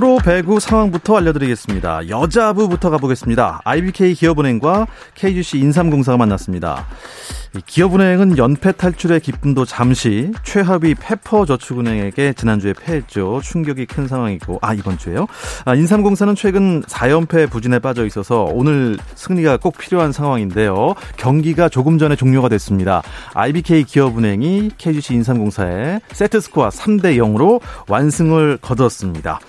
프로 배구 상황부터 알려드리겠습니다. 여자부부터 가보겠습니다. IBK 기업은행과 KGC 인삼공사가 만났습니다. 기업은행은 연패 탈출의 기쁨도 잠시 최하위 페퍼저축은행에게 지난주에 패했죠. 충격이 큰 상황이고 아 이번 주에요. 아, 인삼공사는 최근 4연패 부진에 빠져 있어서 오늘 승리가 꼭 필요한 상황인데요. 경기가 조금 전에 종료가 됐습니다. IBK 기업은행이 KGC 인삼공사에 세트 스코어 3대 0으로 완승을 거뒀습니다.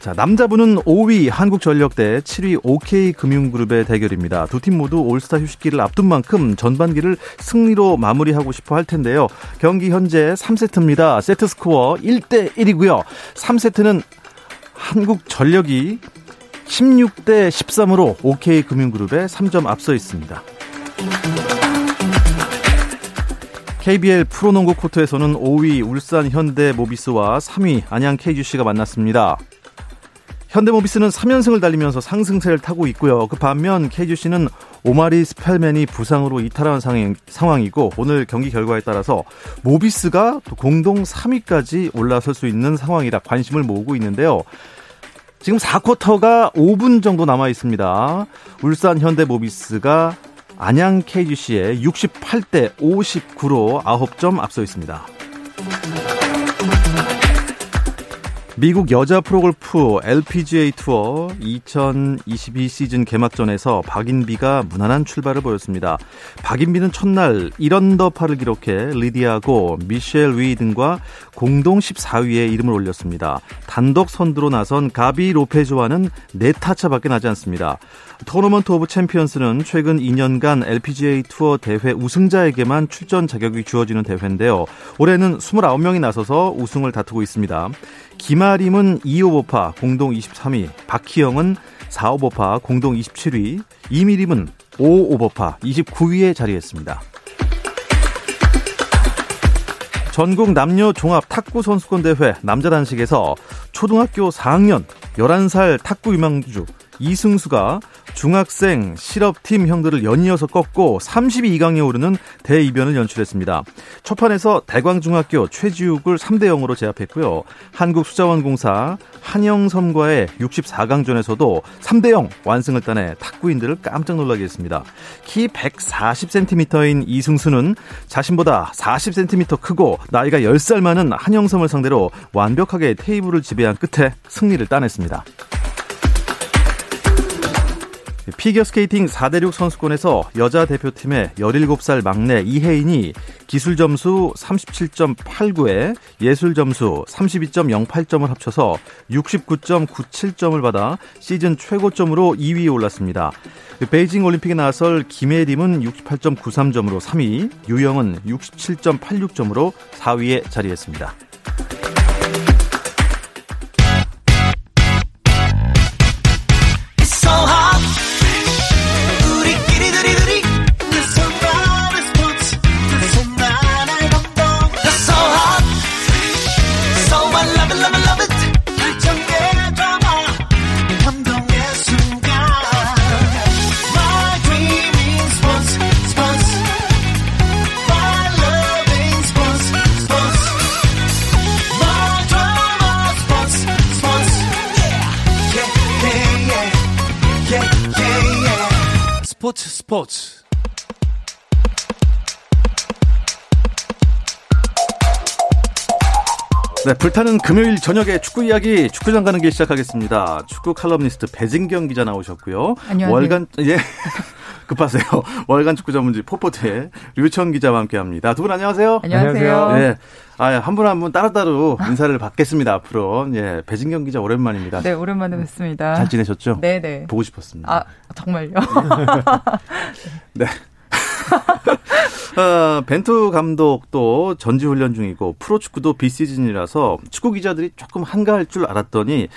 자, 남자분은 5위 한국전력 대 7위 OK금융그룹의 대결입니다. 두 팀 모두 올스타 휴식기를 앞둔 만큼 전반기를 승리로 마무리하고 싶어 할 텐데요. 경기 현재 3세트입니다. 세트 스코어 1대 1이고요. 3세트는 한국전력이 16대 13으로 OK금융그룹에 3점 앞서 있습니다. KBL 프로농구 코트에서는 5위 울산 현대 모비스와 3위 안양 KGC가 만났습니다. 현대모비스는 3연승을 달리면서 상승세를 타고 있고요. 그 반면 KGC는 오마리 스펠맨이 부상으로 이탈한 상황이고 오늘 경기 결과에 따라서 모비스가 공동 3위까지 올라설 수 있는 상황이라 관심을 모으고 있는데요. 지금 4쿼터가 5분 정도 남아 있습니다. 울산 현대모비스가 안양 KGC에 68대 59로 9점 앞서 있습니다. 미국 여자 프로골프 LPGA 투어 2022 시즌 개막전에서 박인비가 무난한 출발을 보였습니다. 박인비는 첫날 1언더파를 기록해 리디아고, 미셸 위 등과 공동 14위에 이름을 올렸습니다. 단독 선두로 나선 가비 로페즈와는 4타차밖에 나지 않습니다. 토너먼트 오브 챔피언스는 최근 2년간 LPGA 투어 대회 우승자에게만 출전 자격이 주어지는 대회인데요. 올해는 29명이 나서서 우승을 다투고 있습니다. 김아림은 2오버파 공동 23위, 박희영은 4오버파 공동 27위, 이미림은 5오버파 29위에 자리했습니다. 전국 남녀 종합 탁구 선수권 대회 남자 단식에서 초등학교 4학년 11살 탁구 유망주 이승수가 중학생 실업팀 형들을 연이어서 꺾고 32강에 오르는 대이변을 연출했습니다. 초판에서 대광중학교 최지욱을 3대 0으로 제압했고요. 한국수자원공사 한영섬과의 64강전에서도 3대 0 완승을 따내 탁구인들을 깜짝 놀라게 했습니다. 키 140cm인 이승수는 자신보다 40cm 크고 나이가 10살 많은 한영섬을 상대로 완벽하게 테이블을 지배한 끝에 승리를 따냈습니다. 피겨스케이팅 4대륙 선수권에서 여자 대표팀의 17살 막내 이혜인이 기술 점수 37.89에 예술 점수 32.08점을 합쳐서 69.97점을 받아 시즌 최고점으로 2위에 올랐습니다. 베이징 올림픽에 나설 김혜림은 68.93점으로 3위, 유영은 67.86점으로 4위에 자리했습니다. 스포츠 스포츠 네, 불타는 금요일 저녁에 축구 이야기 축구장 가는 길 시작하겠습니다. 축구 칼럼니스트 배진경 기자 나오셨고요. 안녕하세요. 월간 예. 급하세요. 월간 축구 전문지 포포트의 류청 기자와 함께 합니다. 두 분 안녕하세요. 안녕하세요. 네. 아, 한 분 한 분 따로따로 인사를 받겠습니다, 앞으로. 예. 배진경 기자 오랜만입니다. 네, 오랜만에 뵙습니다. 잘 지내셨죠? 네네. 보고 싶었습니다. 아, 정말요? 네. 어, 벤투 감독도 전지훈련 중이고 프로축구도 비시즌이라서 축구 기자들이 조금 한가할 줄 알았더니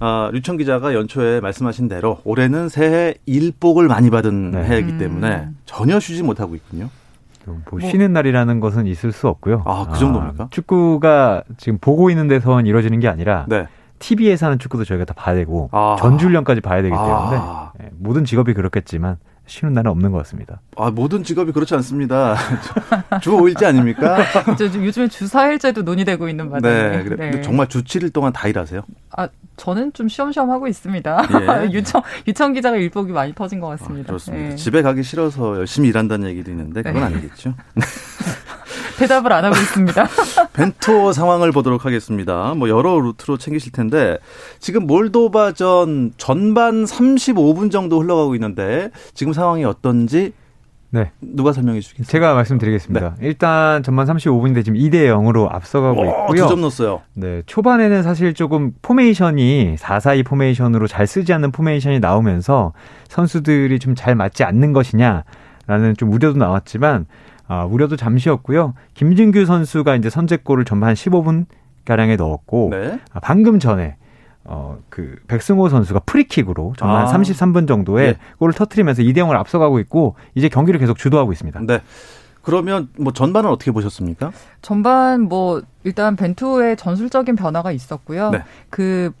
아, 류청 기자가 연초에 말씀하신 대로 올해는 새해 일복을 많이 받은 네. 해이기 때문에 음. 전혀 쉬지 못하고 있군요. 뭐, 뭐 쉬는 날이라는 것은 있을 수 없고요. 아, 그 정도입니까? 아, 축구가 지금 보고 있는 데서만 이루어지는 게 아니라 네. TV에서 하는 축구도 저희가 다 봐야 되고 아. 전주훈련까지 봐야 되기 때문에 아. 네, 모든 직업이 그렇겠지만 쉬는 날은 없는 것 같습니다. 아, 모든 직업이 그렇지 않습니다. 주 5일제 아닙니까? 요즘에 주 4일제도 논의되고 있는 바람에. 네, 그래. 네. 정말 주 7일 동안 다 일하세요? 아, 저는 좀 쉬엄쉬엄 하고 있습니다. 예. 유청, 유청 기자가 일복이 많이 터진 것 같습니다. 아, 그렇습니다. 네. 집에 가기 싫어서 열심히 일한다는 얘기도 있는데 그건 네. 아니겠죠. 대답을 안 하고 있습니다. 벤투호 상황을 보도록 하겠습니다. 뭐 여러 루트로 챙기실 텐데 지금 몰도바전 전반 35분 정도 흘러가고 있는데 지금 상황이 어떤지 네. 누가 설명해 주시겠어요? 제가 말씀드리겠습니다. 네. 일단 전반 35분인데 지금 2대 0으로 앞서가고 있고요. 두점 넣었어요. 네. 초반에는 사실 조금 포메이션이 4-4-2 포메이션으로 잘 쓰지 않는 포메이션이 나오면서 선수들이 좀 잘 맞지 않는 것이냐라는 좀 우려도 나왔지만 아, 우려도 잠시였고요. 김진규 선수가 이제 선제골을 전반 15분 가량에 넣었고 네. 아, 방금 전에 어, 그, 백승호 선수가 프리킥으로 전반 아. 33분 정도에 네. 골을 터트리면서 2대 0을 앞서가고 있고, 이제 경기를 계속 주도하고 있습니다. 네. 그러면 뭐 전반은 어떻게 보셨습니까? 전반 뭐 일단 벤투의 전술적인 변화가 있었고요. 네. 그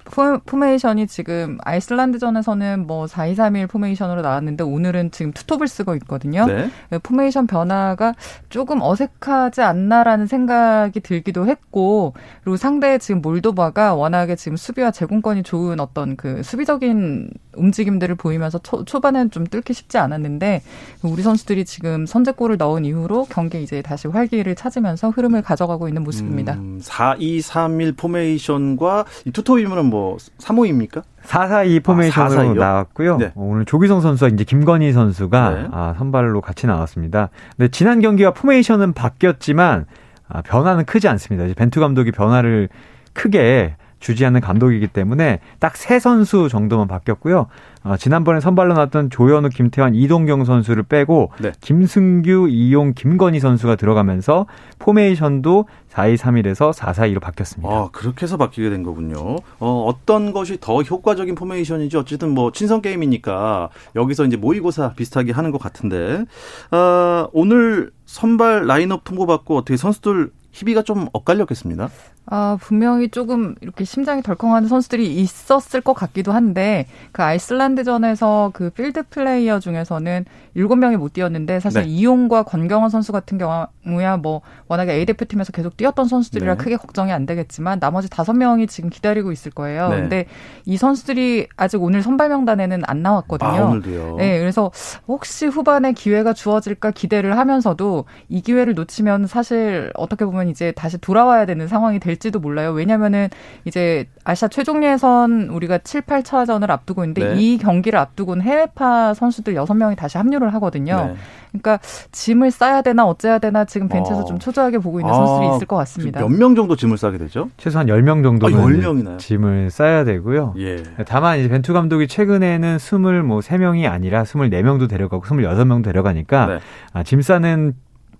포메이션이 지금 아이슬란드전에서는 뭐 4-2-3-1 포메이션으로 나왔는데 오늘은 지금 투톱을 쓰고 있거든요. 네. 그 포메이션 변화가 조금 어색하지 않나라는 생각이 들기도 했고 그리고 상대 지금 몰도바가 워낙에 지금 수비와 제공권이 좋은 어떤 그 수비적인 움직임들을 보이면서 초, 초반에는 좀 뚫기 쉽지 않았는데 우리 선수들이 지금 선제골을 넣은 이후로 경기 이제 다시 활기를 찾으면서 흐름을 가져가고 있는 모습입니다. 있습니다. 음, 4-2-3-1 포메이션과 이 투톱이면 뭐 3호입니까? 4-4-2 포메이션으로 아, 4 나왔고요. 네. 오늘 조기성 선수와 이제 김건희 선수가 네. 아, 선발로 같이 나왔습니다. 근데 지난 경기와 포메이션은 바뀌었지만 아, 변화는 크지 않습니다. 이제 벤투 감독이 변화를 크게 주지 않는 감독이기 때문에 딱 세 선수 정도만 바뀌었고요. 어, 지난번에 선발로 나왔던 조현우, 김태환, 이동경 선수를 빼고 네. 김승규, 이용, 김건희 선수가 들어가면서 포메이션도 4-2-3-1에서 4-4-2로 바뀌었습니다. 아, 그렇게 해서 바뀌게 된 거군요. 어, 어떤 것이 더 효과적인 포메이션인지 어쨌든 뭐 친선 게임이니까 여기서 이제 모의고사 비슷하게 하는 것 같은데 어, 오늘 선발 라인업 통보받고 어떻게 선수들 희비가 좀 엇갈렸겠습니다. 아, 분명히 조금 이렇게 심장이 덜컹하는 선수들이 있었을 것 같기도 한데 그 아이슬란드전에서 그 필드 플레이어 중에서는 일곱 명이 못 뛰었는데 사실 네. 이용과 권경원 선수 같은 경우야 뭐 워낙에 A 대표팀에서 계속 뛰었던 선수들이라 네. 크게 걱정이 안 되겠지만 나머지 다섯 명이 지금 기다리고 있을 거예요. 네. 근데 이 선수들이 아직 오늘 선발 명단에는 안 나왔거든요. 아, 오늘도요. 네, 그래서 혹시 후반에 기회가 주어질까 기대를 하면서도 이 기회를 놓치면 사실 어떻게 보면 이제 다시 돌아와야 되는 상황이 될 될지도 몰라요. 왜냐면은 이제 아시아 최종 예선 우리가 7, 8차전을 앞두고 있는데 네. 이 경기를 앞두고는 해외파 선수들 6명이 다시 합류를 하거든요. 네. 그러니까 짐을 싸야 되나 어째야 되나 지금 벤치에서 어. 좀 초조하게 보고 있는 선수들이 아, 있을 것 같습니다. 몇 명 정도 짐을 싸게 되죠? 최소한 10명 정도는 아, 10명이나요? 짐을 싸야 되고요. 예. 다만 이제 벤투 감독이 최근에는 23명이 아니라 24명도 데려가고 26명도 데려가니까 네. 아, 짐 싸는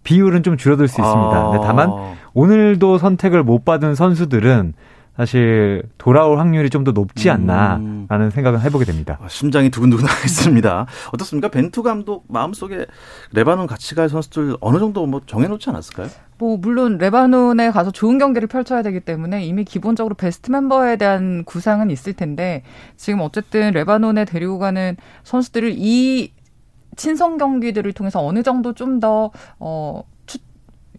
비율은 좀 줄어들 수 있습니다. 아. 다만 오늘도 선택을 못 받은 선수들은 사실 돌아올 확률이 좀 더 높지 않나라는 음. 생각을 해보게 됩니다. 아, 심장이 두근두근 하겠습니다. 어떻습니까? 벤투 감독 마음속에 레바논 같이 갈 선수들 어느 정도 뭐 정해놓지 않았을까요? 뭐 물론 레바논에 가서 좋은 경기를 펼쳐야 되기 때문에 이미 기본적으로 베스트 멤버에 대한 구상은 있을 텐데 지금 어쨌든 레바논에 데리고 가는 선수들을 이 친선 경기들을 통해서 어느 정도 좀더 어,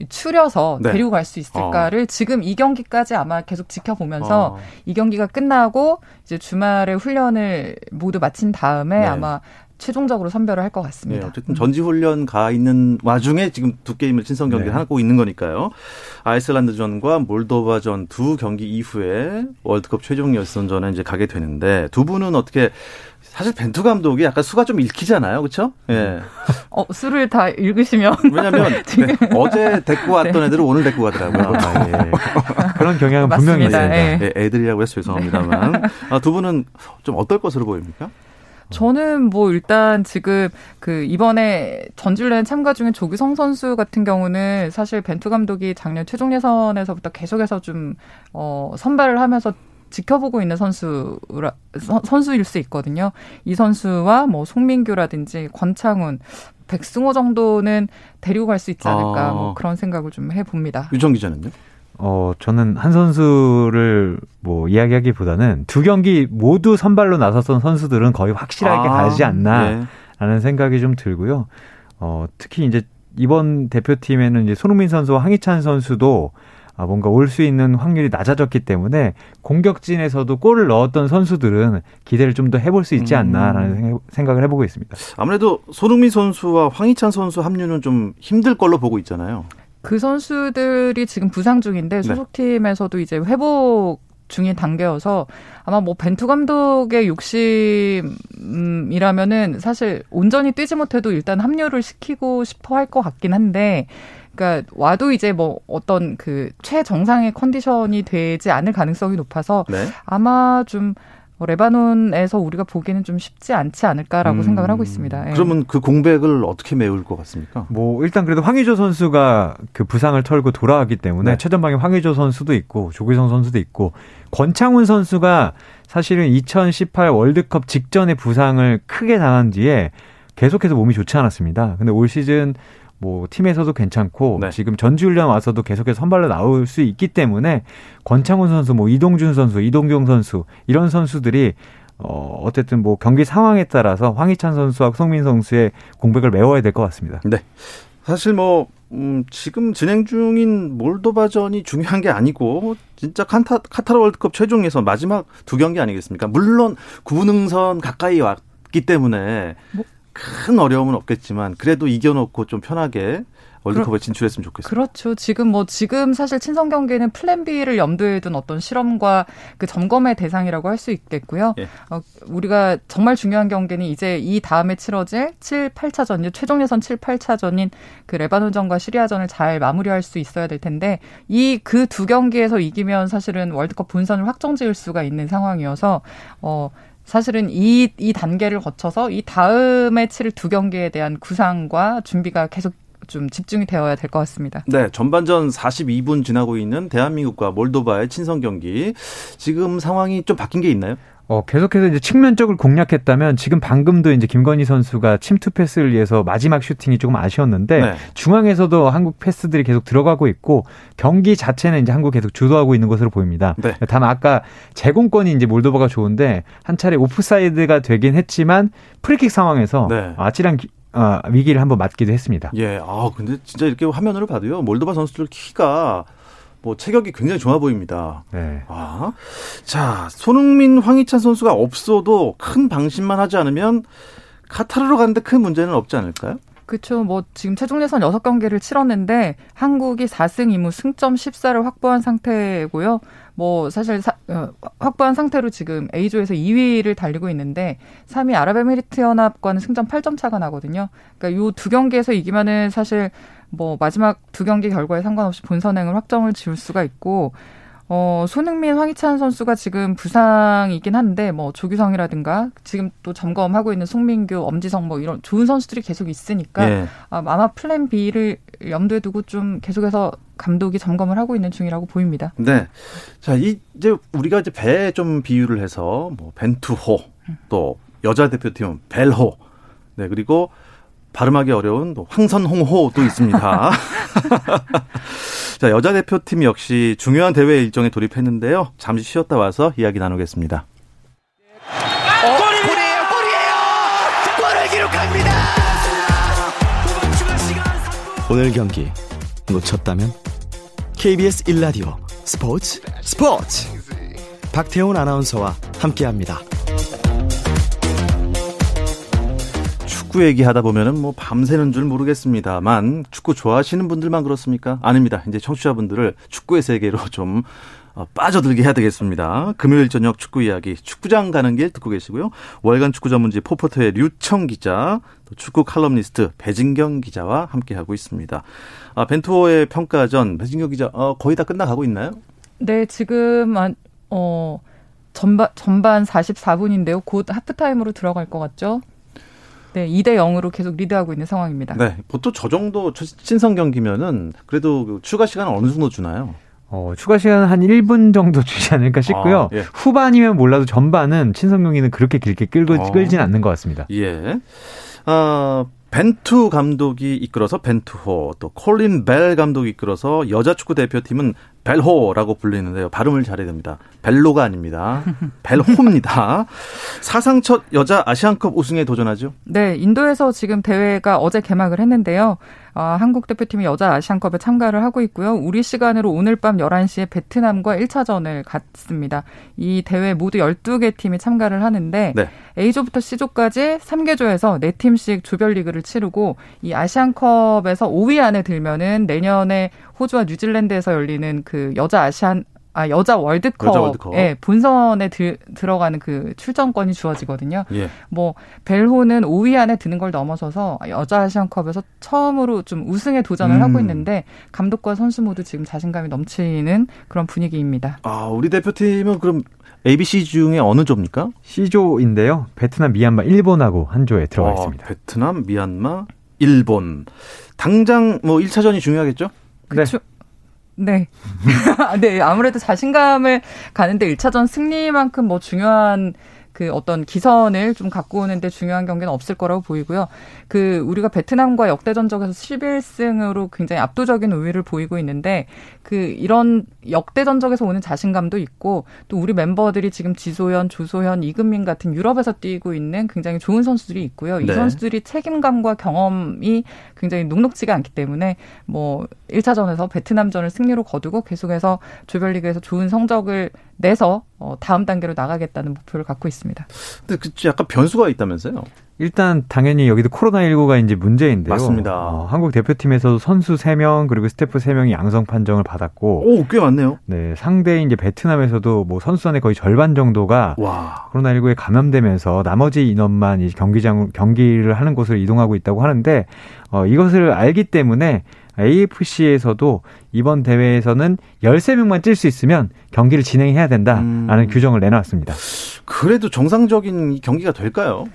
추려서 네. 데리고 갈 수 있을까를 어. 지금 이 경기까지 아마 계속 지켜보면서 어. 이 경기가 끝나고 이제 주말에 훈련을 모두 마친 다음에 네. 아마 최종적으로 선별을 할 것 같습니다. 네, 어쨌든 전지 훈련 가 있는 와중에 지금 두 게임을 친선 경기를 네. 하고 있는 거니까요. 아이슬란드전과 몰도바전 두 경기 이후에 월드컵 최종 예선전에 이제 가게 되는데 두 분은 어떻게 사실 벤투 감독이 약간 수가 좀 읽히잖아요, 그렇죠? 예. 어, 수를 다 읽으시면 왜냐하면 네, 어제 데리고 왔던 네. 애들을 오늘 데리고 가더라고요. 아, 예. 그런 경향은 분명히 있습니다. 예. 예, 애들이라고 해서 죄송합니다만 아, 두 분은 좀 어떨 것으로 보입니까? 저는 뭐 일단 지금 그 이번에 전주랜 참가 중에 조규성 선수 같은 경우는 사실 벤투 감독이 작년 최종 예선에서부터 계속해서 좀 어, 선발을 하면서 지켜보고 있는 선수라 선수일 수 있거든요. 이 선수와 뭐 송민규라든지 권창훈, 백승호 정도는 데리고 갈 수 있지 않을까 아. 뭐 그런 생각을 좀 해봅니다. 유정 기자는요? 어, 저는 한 선수를 뭐 이야기하기보다는 두 경기 모두 선발로 나섰던 선수들은 거의 확실하게 아, 가지 않나라는 네. 생각이 좀 들고요. 어, 특히 이제 이번 대표팀에는 이제 손흥민 선수와 황희찬 선수도 아, 뭔가 올 수 있는 확률이 낮아졌기 때문에 공격진에서도 골을 넣었던 선수들은 기대를 좀 더 해볼 수 있지 않나라는 음. 생각을 해보고 있습니다. 아무래도 손흥민 선수와 황희찬 선수 합류는 좀 힘들 걸로 보고 있잖아요. 그 선수들이 지금 부상 중인데 네. 소속팀에서도 이제 회복 중인 단계여서 아마 뭐 벤투 감독의 욕심이라면은 사실 온전히 뛰지 못해도 일단 합류를 시키고 싶어 할 것 같긴 한데 그러니까 와도 이제 뭐 어떤 그 최정상의 컨디션이 되지 않을 가능성이 높아서 네. 아마 좀뭐 레바논에서 우리가 보기에는 좀 쉽지 않지 않을까라고 음, 생각을 하고 있습니다. 예. 그러면 그 공백을 어떻게 메울 것 같습니까? 뭐 일단 그래도 황의조 선수가 그 부상을 털고 돌아왔기 때문에 네. 최전방에 황의조 선수도 있고 조기성 선수도 있고 권창훈 선수가 사실은 2018 월드컵 직전에 부상을 크게 당한 뒤에 계속해서 몸이 좋지 않았습니다. 근데 올 시즌 뭐 팀에서도 괜찮고 네. 지금 전지훈련 와서도 계속해서 선발로 나올 수 있기 때문에 권창훈 선수, 뭐 이동준 선수, 이동경 선수 이런 선수들이 어 어쨌든 뭐 경기 상황에 따라서 황희찬 선수와 송민 선수의 공백을 메워야 될 것 같습니다. 네. 사실 뭐 음, 지금 진행 중인 몰도바전이 중요한 게 아니고 진짜 카타, 카타르 월드컵 최종 예선 마지막 두 경기 아니겠습니까? 물론 구능선 가까이 왔기 때문에 뭐, 큰 어려움은 없겠지만 그래도 이겨놓고 좀 편하게 월드컵에 진출했으면 좋겠습니다. 그렇죠. 지금 뭐 지금 사실 친선 경기는 플랜 B를 염두에 둔 어떤 실험과 그 점검의 대상이라고 할 수 있겠고요. 예. 어, 우리가 정말 중요한 경기는 이제 이 다음에 치러질 7, 8차전, 최종 예선 7, 8차전인 그 레바논전과 시리아전을 잘 마무리할 수 있어야 될 텐데 이 그 두 경기에서 이기면 사실은 월드컵 본선을 확정 지을 수가 있는 상황이어서 어 사실은 이, 이 단계를 거쳐서 이 다음에 치를 두 경기에 대한 구상과 준비가 계속 좀 집중이 되어야 될 것 같습니다. 네, 전반전 42분 지나고 있는 대한민국과 몰도바의 친선 경기. 지금 상황이 좀 바뀐 게 있나요? 어, 계속해서 이제 측면 쪽을 공략했다면 지금 방금도 이제 김건희 선수가 침투 패스를 위해서 마지막 슈팅이 조금 아쉬웠는데 네. 중앙에서도 한국 패스들이 계속 들어가고 있고 경기 자체는 이제 한국 계속 주도하고 있는 것으로 보입니다. 네. 다만 아까 제공권이 이제 몰도바가 좋은데 한 차례 오프사이드가 되긴 했지만 프리킥 상황에서 네. 아찔한 어, 위기를 한번 맞기도 했습니다. 예. 아, 근데 진짜 이렇게 화면으로 봐도요. 몰도바 선수들 키가 뭐 체격이 굉장히 좋아 보입니다. 네. 아, 자 손흥민, 황희찬 선수가 없어도 큰 방심만 하지 않으면 카타르로 가는데 큰 문제는 없지 않을까요? 그렇죠. 뭐 지금 최종 예선 6경기를 치렀는데 한국이 4승 2무 승점 14를 확보한 상태고요. 뭐 사실 사, 어, 확보한 상태로 지금 A조에서 2위를 달리고 있는데 3위 아랍에미리트 연합과는 승점 8점 차가 나거든요. 그러니까 요 두 경기에서 이기면은 사실 뭐 마지막 두 경기 결과에 상관없이 본선행을 확정을 지을 수가 있고 어, 손흥민, 황희찬 선수가 지금 부상이긴 한데, 뭐, 조규성이라든가, 지금 또 점검하고 있는 송민규, 엄지성, 뭐, 이런 좋은 선수들이 계속 있으니까, 예. 아마 플랜 B를 염두에 두고 좀 계속해서 감독이 점검을 하고 있는 중이라고 보입니다. 네. 자, 이, 이제 우리가 이제 배 좀 비유를 해서, 뭐, 벤투호, 또, 여자 대표팀은 벨호, 네, 그리고 발음하기 어려운 황선홍호도 있습니다. 자, 여자 대표팀 역시 중요한 대회 일정에 돌입했는데요. 잠시 쉬었다 와서 이야기 나누겠습니다. 어, 골이에요, 골이에요! 골을 기록합니다! 오늘 경기 놓쳤다면 KBS 1라디오 스포츠 스포츠 박태훈 아나운서와 함께합니다. 축구 얘기하다 보면은 뭐 밤새는 줄 모르겠습니다만 축구 좋아하시는 분들만 그렇습니까? 아닙니다. 이제 청취자분들을 축구의 세계로 좀 어, 빠져들게 해야 되겠습니다. 금요일 저녁 축구 이야기 축구장 가는 길 듣고 계시고요. 월간 축구 전문지 포포터의 류청 기자, 또 축구 칼럼니스트 배진경 기자와 함께 하고 있습니다. 아, 벤투어의 평가전 배진경 기자 어, 거의 다 끝나가고 있나요? 네, 지금 어 전반 전반 44분인데요. 곧 하프타임으로 들어갈 것 같죠? 네, 2대 0으로 계속 리드하고 있는 상황입니다. 네, 보통 저 정도 친선 경기면은 그래도 그 추가 시간은 어느 정도 주나요? 어, 추가 시간 한 1분 정도 주지 않을까 싶고요. 아, 예. 후반이면 몰라도 전반은 친선 경기는 그렇게 길게 끌고, 어. 끌진 않는 것 같습니다. 예. 어, 벤투 감독이 이끌어서 벤투호, 또 콜린 벨 감독이 이끌어서 여자 축구 대표팀은 벨호라고 불리는데요. 발음을 잘해야 됩니다. 벨로가 아닙니다. 벨호입니다. 사상 첫 여자 아시안컵 우승에 도전하죠? 네, 인도에서 지금 대회가 어제 개막을 했는데요. 어, 한국 대표팀이 여자 아시안컵에 참가를 하고 있고요. 우리 시간으로 오늘 밤 11시에 베트남과 1차전을 갖습니다. 이 대회 모두 12개 팀이 참가를 하는데 네. A조부터 C조까지 3개조에서 4팀씩 조별리그를 치르고 이 아시안컵에서 5위 안에 들면은 내년에 호주와 뉴질랜드에서 열리는 그 여자 아시안 아 여자 월드컵, 여자 월드컵. 예, 본선에 들, 들어가는 그 출전권이 주어지거든요. 예. 뭐 벨호는 5위 안에 드는 걸 넘어서서 여자 아시안컵에서 처음으로 좀 우승에 도전을 음. 하고 있는데 감독과 선수 모두 지금 자신감이 넘치는 그런 분위기입니다. 아 우리 대표팀은 그럼 ABC 중에 어느 조입니까? C조인데요. 베트남, 미얀마, 일본하고 한 조에 들어가 아, 있습니다. 베트남, 미얀마, 일본. 당장 뭐 1차전이 중요하겠죠? 그렇죠. 네. 네, 아무래도 자신감을 가는데 1차전 승리만큼 뭐 중요한 그 어떤 기선을 좀 갖고 오는데 중요한 경기는 없을 거라고 보이고요. 그 우리가 베트남과 역대 전적에서 11승으로 굉장히 압도적인 우위를 보이고 있는데 그 이런 역대 전적에서 오는 자신감도 있고 또 우리 멤버들이 지금 지소연, 조소현, 이금민 같은 유럽에서 뛰고 있는 굉장히 좋은 선수들이 있고요. 네. 이 선수들이 책임감과 경험이 굉장히 녹록지가 않기 때문에 뭐 1차전에서 베트남전을 승리로 거두고 계속해서 조별리그에서 좋은 성적을 내서 어, 다음 단계로 나가겠다는 목표를 갖고 있습니다. 근데 그 약간 변수가 있다면서요? 일단 당연히 여기도 코로나19가 이제 문제인데요. 맞습니다. 어, 한국 대표팀에서도 선수 3명 그리고 스태프 3명이 양성 판정을 받았고 오, 꽤 많네요. 네, 상대인 이제 베트남에서도 뭐 선수단의 거의 절반 정도가 와. 코로나19에 감염되면서 나머지 인원만 이제 경기장 경기를 하는 곳으로 이동하고 있다고 하는데 어, 이것을 알기 때문에 AFC에서도 이번 대회에서는 13명만 뛸 수 있으면 경기를 진행해야 된다라는 음. 규정을 내놨습니다. 그래도 정상적인 경기가 될까요?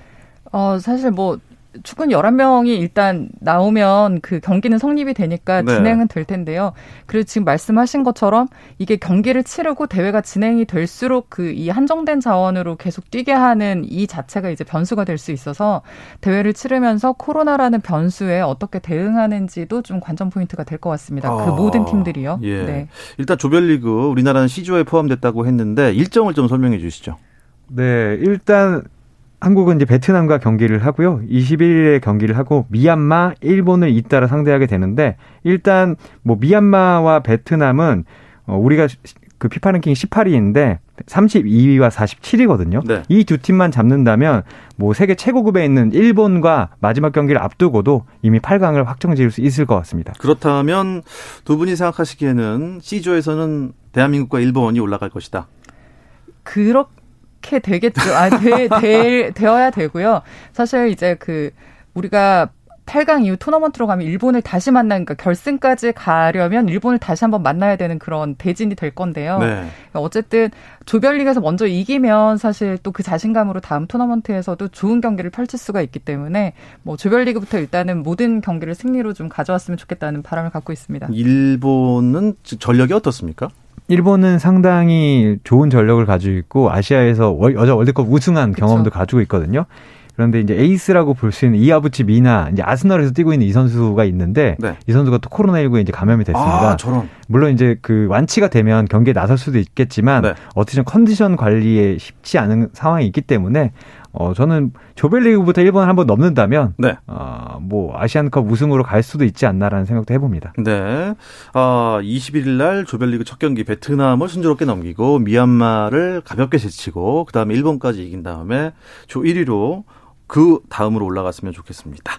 어, 사실 뭐 축구는 11명이 일단 나오면 그 경기는 성립이 되니까 네. 진행은 될 텐데요. 그리고 지금 말씀하신 것처럼 이게 경기를 치르고 대회가 진행이 될수록 그 이 한정된 자원으로 계속 뛰게 하는 이 자체가 이제 변수가 될 수 있어서 대회를 치르면서 코로나라는 변수에 어떻게 대응하는지도 좀 관전 포인트가 될 것 같습니다. 그 아, 그 모든 팀들이요. 예. 네. 일단 조별리그 우리나라는 C조에 포함됐다고 했는데 일정을 좀 설명해 주시죠. 네, 일단 한국은 이제 베트남과 경기를 하고요. 21일에 경기를 하고 미얀마, 일본을 잇따라 상대하게 되는데 일단 뭐 미얀마와 베트남은 어 우리가 그 피파 랭킹 18위인데 32위와 47위거든요. 네. 이두 팀만 잡는다면 뭐 세계 최고급에 있는 일본과 마지막 경기를 앞두고도 이미 8강을 확정지을 수 있을 것 같습니다. 그렇다면 두 분이 생각하시기에는 C조에서는 대한민국과 일본이 올라갈 것이다. 그렇 그렇게 되겠죠. 아, 되, 되, 되어야 되고요. 사실 이제 그 우리가 8강 이후 토너먼트로 가면 일본을 다시 만나니까 그러니까 결승까지 가려면 일본을 다시 한번 만나야 되는 그런 대진이 될 건데요. 네. 그러니까 어쨌든 조별리그에서 먼저 이기면 사실 또 그 자신감으로 다음 토너먼트에서도 좋은 경기를 펼칠 수가 있기 때문에 뭐 조별리그부터 일단은 모든 경기를 승리로 좀 가져왔으면 좋겠다는 바람을 갖고 있습니다. 일본은 전력이 어떻습니까? 일본은 상당히 좋은 전력을 가지고 있고 아시아에서 월, 여자 월드컵 우승한 경험도. 가지고 있거든요. 그런데 이제 에이스라고 볼 수 있는 이아부치 미나 이제 아스널에서 뛰고 있는 이 선수가 있는데 네. 이 선수가 또 코로나19에 이제 감염이 됐습니다. 아. 물론 이제 그 완치가 되면 경기에 나설 수도 있겠지만 네. 어떻게든 컨디션 관리에 쉽지 않은 상황이 있기 때문에 어 저는 조별리그부터 일본을 한번 넘는다면 네. 어 뭐 아시안컵 우승으로 갈 수도 있지 않나라는 생각도 해봅니다. 네. 어 21일 날 조별리그 첫 경기 베트남을 순조롭게 넘기고 미얀마를 가볍게 제치고 그 다음에 일본까지 이긴 다음에 조 1위로 그 다음으로 올라갔으면 좋겠습니다.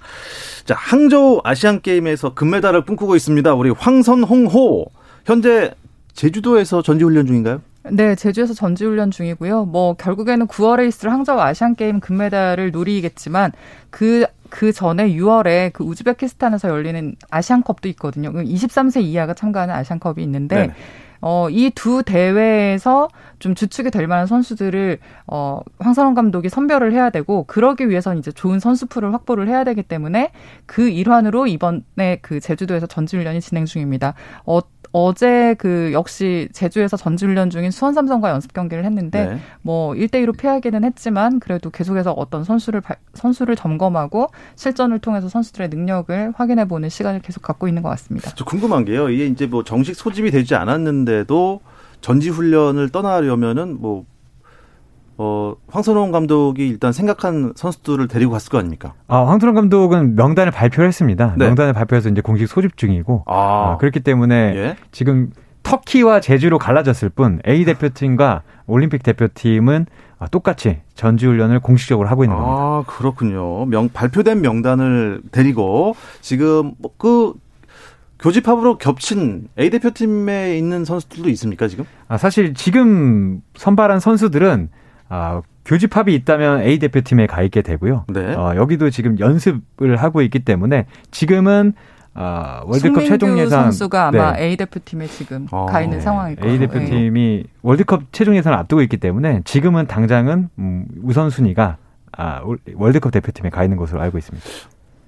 자, 항저우 아시안 게임에서 금메달을 꿈꾸고 있습니다. 우리 황선홍호 현재 제주도에서 전지훈련 중인가요? 네, 제주에서 전지훈련 중이고요. 뭐 결국에는 9월에 있을 항저우 아시안 게임 금메달을 노리겠지만 그그 전에 6월에 그 우즈베키스탄에서 열리는 아시안컵도 있거든요. 23세 이하가 참가하는 아시안컵이 있는데 네. 어, 이 두 대회에서 좀 주축이 될 만한 선수들을 어, 황선홍 감독이 선별을 해야 되고 그러기 위해서는 이제 좋은 선수풀을 확보를 해야 되기 때문에 그 일환으로 이번에 그 제주도에서 전지훈련이 진행 중입니다. 어, 어제 그 역시 제주에서 전지훈련 중인 수원 삼성과 연습 경기를 했는데 네. 뭐 1대2로 패하기는 했지만 그래도 계속해서 어떤 선수를 선수를 점검하고 실전을 통해서 선수들의 능력을 확인해 보는 시간을 계속 갖고 있는 것 같습니다. 저 궁금한 게요. 이게 이제 뭐 정식 소집이 되지 않았는데도 전지 훈련을 떠나려면은 뭐 어, 황선홍 감독이 일단 생각한 선수들을 데리고 갔을 거 아닙니까? 아, 황선홍 감독은 명단을 발표를 했습니다. 네. 명단을 발표해서 이제 공식 소집 중이고. 아. 아 그렇기 때문에 예? 지금 터키와 제주로 갈라졌을 뿐 A 대표팀과 올림픽 대표팀은 똑같이 전지훈련을 공식적으로 하고 있는 겁니다. 아, 그렇군요. 명, 발표된 명단을 데리고 지금 뭐그 교집합으로 겹친 A 대표팀에 있는 선수들도 있습니까, 지금? 아, 사실 지금 선발한 선수들은 아, 교집합이 있다면 A 대표팀에 가 있게 되고요. 네. 어, 여기도 지금 연습을 하고 있기 때문에 지금은 아, 월드컵 최종 예산 선수가 아마 네. A 대표팀에 지금 어, 가 있는 상황일 거예요. A 대표팀이 네. 월드컵 최종 예산을 앞두고 있기 때문에 지금은 당장은 음, 우선순위가 아, 월드컵 대표팀에 가 있는 것으로 알고 있습니다.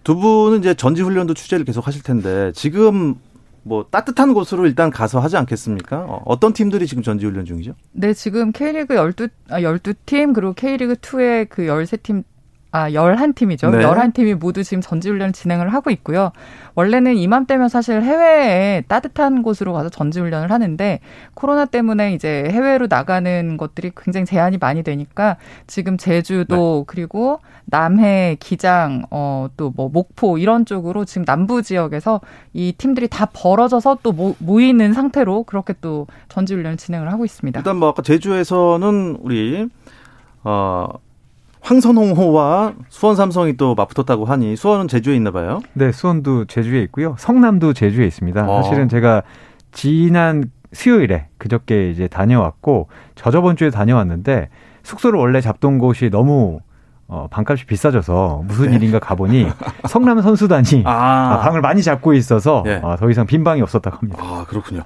두 분은 이제 전지 훈련도 취재를 계속 하실 텐데 지금 뭐 따뜻한 곳으로 일단 가서 하지 않겠습니까? 어, 어떤 팀들이 지금 전지 훈련 중이죠? 네, 지금 K리그 12, 아, 12팀, 그리고 K리그 2의 그 13팀 아, 11팀이죠. 네. 11팀이 모두 지금 전지훈련을 진행을 하고 있고요. 원래는 이맘때면 사실 해외에 따뜻한 곳으로 가서 전지훈련을 하는데 코로나 때문에 이제 해외로 나가는 것들이 굉장히 제한이 많이 되니까 지금 제주도 네. 그리고 남해, 기장, 어, 또 뭐 목포 이런 쪽으로 지금 남부 지역에서 이 팀들이 다 벌어져서 또 모, 모이는 상태로 그렇게 또 전지훈련을 진행을 하고 있습니다. 일단 뭐 아까 제주에서는 우리 어 황선홍호와 수원 삼성이 또 맞붙었다고 하니 수원은 제주에 있나 봐요. 네, 수원도 제주에 있고요. 성남도 제주에 있습니다. 어. 사실은 제가 지난 수요일에 그저께 이제 다녀왔고 저저번 주에 다녀왔는데 숙소를 원래 잡던 곳이 너무 어, 방값이 비싸져서 무슨 네. 일인가 가보니 성남 선수단이 아. 아. 방을 많이 잡고 있어서 네. 아, 더 이상 빈 방이 없었다고 합니다. 아 그렇군요.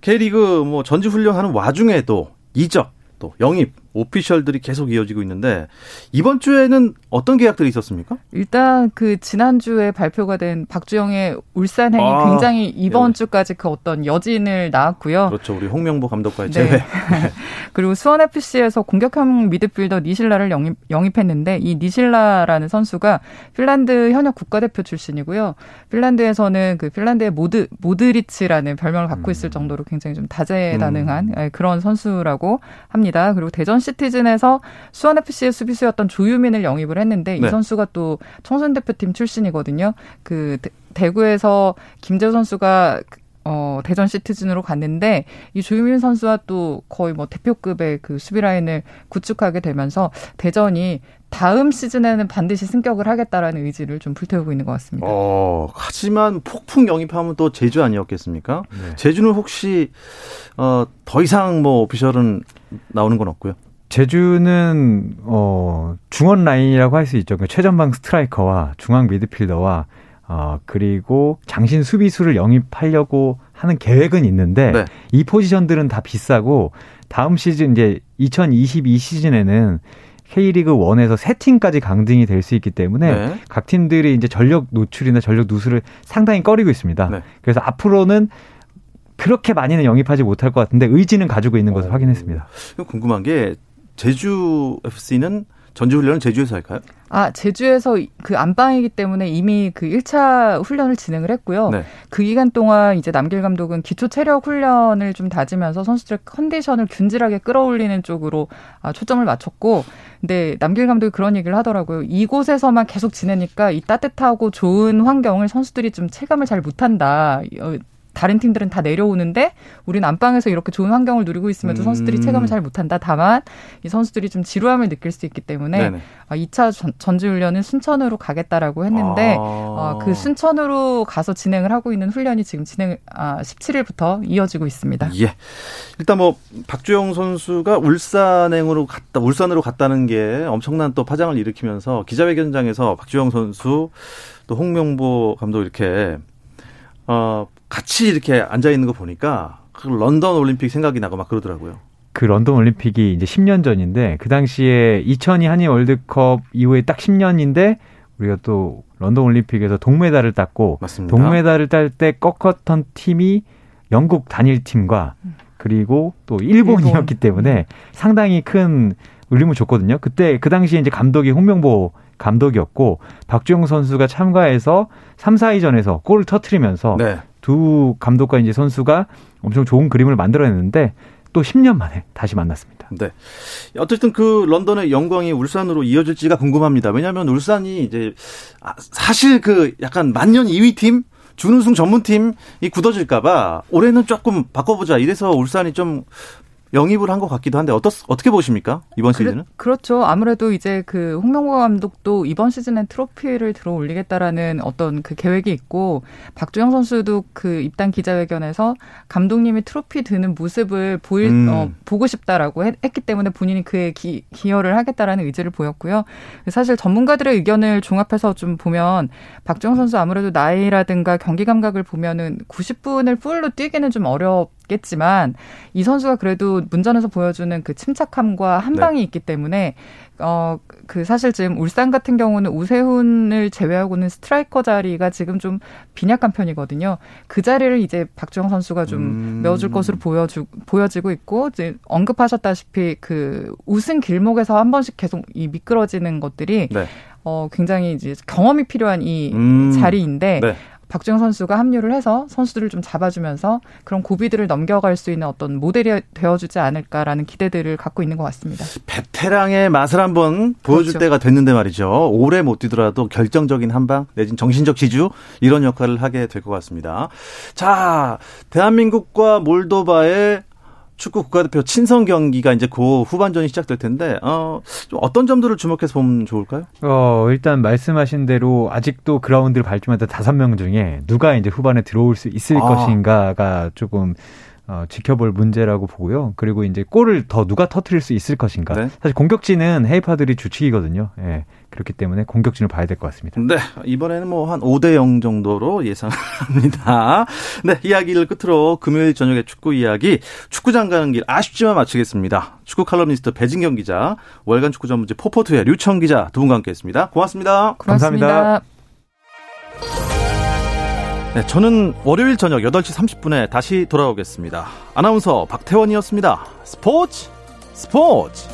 K리그 뭐 전지 훈련하는 와중에도 이적 또 영입 오피셜들이 계속 이어지고 있는데 이번 주에는 어떤 계약들이 있었습니까? 일단 그 지난주에 발표가 된 박주영의 울산행이 아, 굉장히 이번 예. 주까지 그 어떤 여진을 낳았고요. 그렇죠. 우리 홍명보 감독과의 네. 재회. 그리고 수원FC에서 공격형 미드필더 니실라를 영입, 영입했는데 이 니실라라는 선수가 핀란드 현역 국가대표 출신이고요. 핀란드에서는 그 핀란드의 모드 모드리치라는 별명을 갖고 있을 음. 정도로 굉장히 좀 다재다능한 음. 그런 선수라고 합니다. 그리고 대전 시티즌에서 수원 FC의 수비수였던 조유민을 영입을 했는데 네. 이 선수가 또 청소년 대표팀 출신이거든요. 그 대구에서 김재우 선수가 어, 대전 시티즌으로 갔는데 이 조유민 선수와 또 거의 뭐 대표급의 그 수비 라인을 구축하게 되면서 대전이 다음 시즌에는 반드시 승격을 하겠다라는 의지를 좀 불태우고 있는 것 같습니다. 어, 하지만 폭풍 영입하면 또 제주 아니었겠습니까? 네. 제주는 혹시 어, 더 이상 뭐 오피셜은 나오는 건 없고요. 제주는 어 중원 라인이라고 할 수 있죠. 그 최전방 스트라이커와 중앙 미드필더와 어 그리고 장신 수비수를 영입하려고 하는 계획은 있는데 네. 이 포지션들은 다 비싸고 다음 시즌 이제 2022 시즌에는 K리그 1에서 세 팀까지 강등이 될 수 있기 때문에 네. 각 팀들이 이제 전력 노출이나 전력 누수를 상당히 꺼리고 있습니다. 네. 그래서 앞으로는 그렇게 많이는 영입하지 못할 것 같은데 의지는 가지고 있는 것을 오. 확인했습니다. 궁금한 게 제주 FC는 전지 훈련은 제주에서 할까요? 아, 제주에서 그 안방이기 때문에 이미 그 1차 훈련을 진행을 했고요. 네. 그 기간 동안 이제 남길 감독은 기초 체력 훈련을 좀 다지면서 선수들의 컨디션을 균질하게 끌어올리는 쪽으로 아, 초점을 맞췄고, 근데 남길 감독이 그런 얘기를 하더라고요. 이곳에서만 계속 지내니까 이 따뜻하고 좋은 환경을 선수들이 좀 체감을 잘 못한다. 어, 다른 팀들은 다 내려오는데 우리는 안방에서 이렇게 좋은 환경을 누리고 있으면도 음. 선수들이 체감을 잘 못한다. 다만 이 선수들이 좀 지루함을 느낄 수 있기 때문에 네네. 2차 전, 지훈련은 순천으로 가겠다라고 했는데 아. 어, 그 순천으로 가서 진행을 하고 있는 훈련이 지금 진행 아, 17일부터 이어지고 있습니다. 예. 일단 뭐 박주영 선수가 울산행으로 갔다 울산으로 갔다는 게 엄청난 또 파장을 일으키면서 기자회견장에서 박주영 선수 또 홍명보 감독 이렇게 어 같이 이렇게 앉아 있는 거 보니까 그 런던 올림픽 생각이 나고 막 그러더라고요. 그 런던 올림픽이 이제 10년 전인데 그 당시에 2002 한일 월드컵 이후에 딱 10년인데 우리가 또 런던 올림픽에서 동메달을 땄고 맞습니다. 동메달을 딸 때 꺾었던 팀이 영국 단일 팀과 그리고 또 일본이었기 일본. 때문에 상당히 큰 울림을 줬거든요. 그때 그 당시에 이제 감독이 홍명보 감독이었고 박주영 선수가 참가해서 3, 4위전에서 골을 터트리면서 네. 두 감독과 이제 선수가 엄청 좋은 그림을 만들어냈는데 또 10년 만에 다시 만났습니다. 네. 어쨌든 그 런던의 영광이 울산으로 이어질지가 궁금합니다. 왜냐하면 울산이 이제 아, 사실 그 약간 만년 2위 팀 준우승 전문팀이 굳어질까봐 올해는 조금 바꿔보자. 이래서 울산이 좀 영입을 한 것 같기도 한데 어떻, 어떻게 보십니까 이번 시즌은? 그래, 그렇죠. 아무래도 이제 그 홍명보 감독도 이번 시즌에 트로피를 들어 올리겠다라는 어떤 그 계획이 있고 박주영 선수도 그 입단 기자회견에서 감독님이 트로피 드는 모습을 보일 음. 어, 보고 싶다라고 했, 기 때문에 본인이 그에 기, 기여를 하겠다라는 의지를 보였고요. 사실 전문가들의 의견을 종합해서 좀 보면 박주영 선수 아무래도 나이라든가 경기 감각을 보면은 90분을 풀로 뛰기는 좀 어렵. 겠지만 이 선수가 그래도 문전에서 보여주는 그 침착함과 한 방이 네. 있기 때문에 어 그 사실 지금 울산 같은 경우는 우세훈을 제외하고는 스트라이커 자리가 지금 좀 빈약한 편이거든요. 그 자리를 이제 박주영 선수가 좀 음. 메워줄 것으로 보여주 보여지고 있고 이제 언급하셨다시피 그 우승 길목에서 한 번씩 계속 이 미끄러지는 것들이 네. 어, 굉장히 이제 경험이 필요한 이 음. 자리인데 네. 박주영 선수가 합류를 해서 선수들을 좀 잡아주면서 그런 고비들을 넘겨갈 수 있는 어떤 모델이 되어주지 않을까라는 기대들을 갖고 있는 것 같습니다. 베테랑의 맛을 한번 보여줄 그렇죠. 때가 됐는데 말이죠. 오래 못 뛰더라도 결정적인 한방 내진 정신적 지주 이런 역할을 하게 될 것 같습니다. 자, 대한민국과 몰도바의 축구 국가대표 친선 경기가 이제 그 후반전이 시작될 텐데 어, 좀 어떤 점들을 주목해서 보면 좋을까요? 어, 일단 말씀하신 대로 아직도 그라운드를 밟지마다 다섯 명 중에 누가 이제 후반에 들어올 수 있을 아. 것인가가 조금 어, 지켜볼 문제라고 보고요. 그리고 이제 골을 더 누가 터트릴 수 있을 것인가. 네. 사실 공격진은 헤이파들이 주축이거든요. 예. 그렇기 때문에 공격진을 봐야 될 것 같습니다. 네. 이번에는 뭐 한 5대 0 정도로 예상합니다. 네. 이야기를 끝으로 금요일 저녁에 축구 이야기 축구장 가는 길 아쉽지만 마치겠습니다. 축구 칼럼니스트 배진경 기자, 월간 축구 전문지 포포트의 류청 기자 두 분과 함께 했습니다. 고맙습니다. 고맙습니다. 감사합니다. 네, 저는 월요일 저녁 8시 30분에 다시 돌아오겠습니다. 아나운서 박태원이었습니다. 스포츠 스포츠